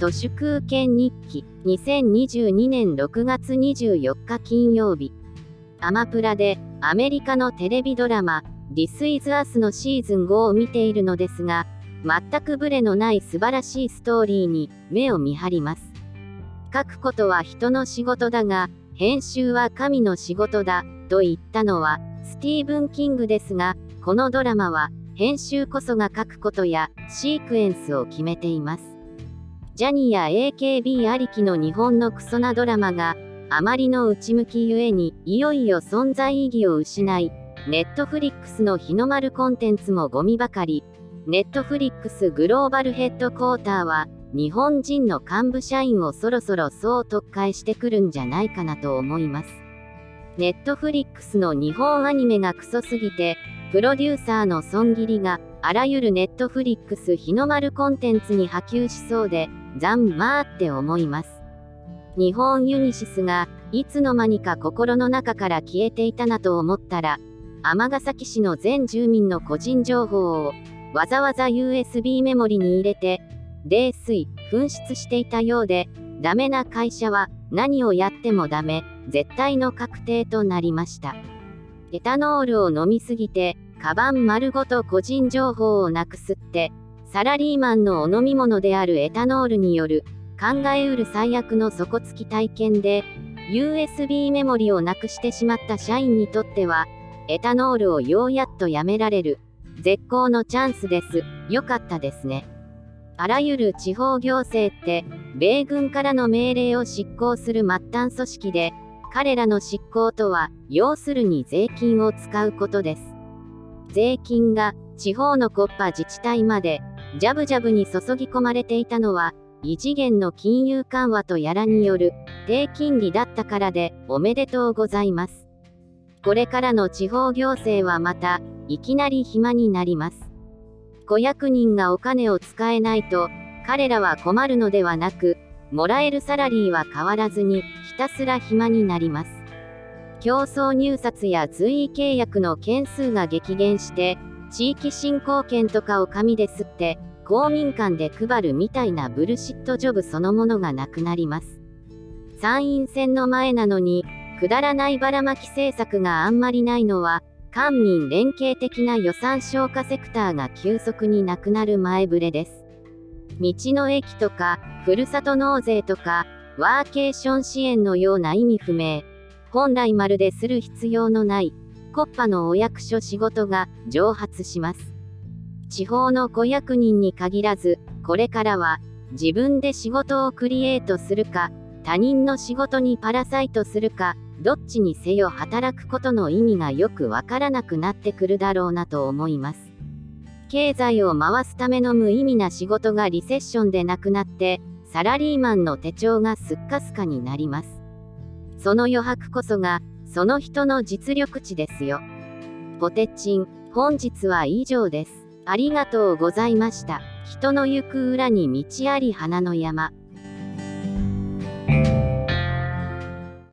都市空権日記2022年6月24日金曜日。アマプラでアメリカのテレビドラマ This is Us のシーズン5を見ているのですが全くブレのない素晴らしいストーリーに目を見張ります。書くことは人の仕事だが編集は神の仕事だと言ったのはスティーブン・キングですがこのドラマは編集こそが書くことやシークエンスを決めています。ジャニーや AKB ありきの日本のクソなドラマがあまりの内向きゆえにいよいよ存在意義を失いネットフリックスの日の丸コンテンツもゴミばかり。ネットフリックスグローバルヘッドクォーターは日本人の幹部社員をそろそろそう特会してくるんじゃないかなと思います。ネットフリックスの日本アニメがクソすぎてプロデューサーの損切りがあらゆるネットフリックス日の丸コンテンツに波及しそうで残まーって思います。日本ユニシスがいつの間にか心の中から消えていたなと思ったら尼崎市の全住民の個人情報をわざわざ USB メモリに入れて泥酔紛失していたようでダメな会社は何をやってもダメ絶対の確定となりました。エタノールを飲みすぎてカバン丸ごと個人情報をなくすってサラリーマンのお飲み物であるエタノールによる考えうる最悪の底付き体験で USB メモリをなくしてしまった社員にとってはエタノールをようやっとやめられる絶好のチャンスです。よかったですね。あらゆる地方行政って米軍からの命令を執行する末端組織で彼らの執行とは要するに税金を使うことです。税金が地方の国家自治体までジャブジャブに注ぎ込まれていたのは異次元の金融緩和とやらによる低金利だったからでおめでとうございます。これからの地方行政はまたいきなり暇になります。子役人がお金を使えないと彼らは困るのではなくもらえるサラリーは変わらずにひたすら暇になります。競争入札や随意契約の件数が激減して地域振興券とかを紙で吸って公民館で配るみたいなブルシットジョブそのものがなくなります。参院選の前なのにくだらないばらまき政策があんまりないのは官民連携的な予算消化セクターが急速になくなる前触れです。道の駅とかふるさと納税とかワーケーション支援のような意味不明。本来まるでする必要のない国家のお役所仕事が蒸発します。地方の子役人に限らずこれからは自分で仕事をクリエイトするか他人の仕事にパラサイトするかどっちにせよ働くことの意味がよくわからなくなってくるだろうなと思います。経済を回すための無意味な仕事がリセッションでなくなってサラリーマンの手帳がすっかすかになります。その余白こそが、その人の実力値ですよ。ポテチン、本日は以上です。ありがとうございました。人の行く裏に道あり花の山。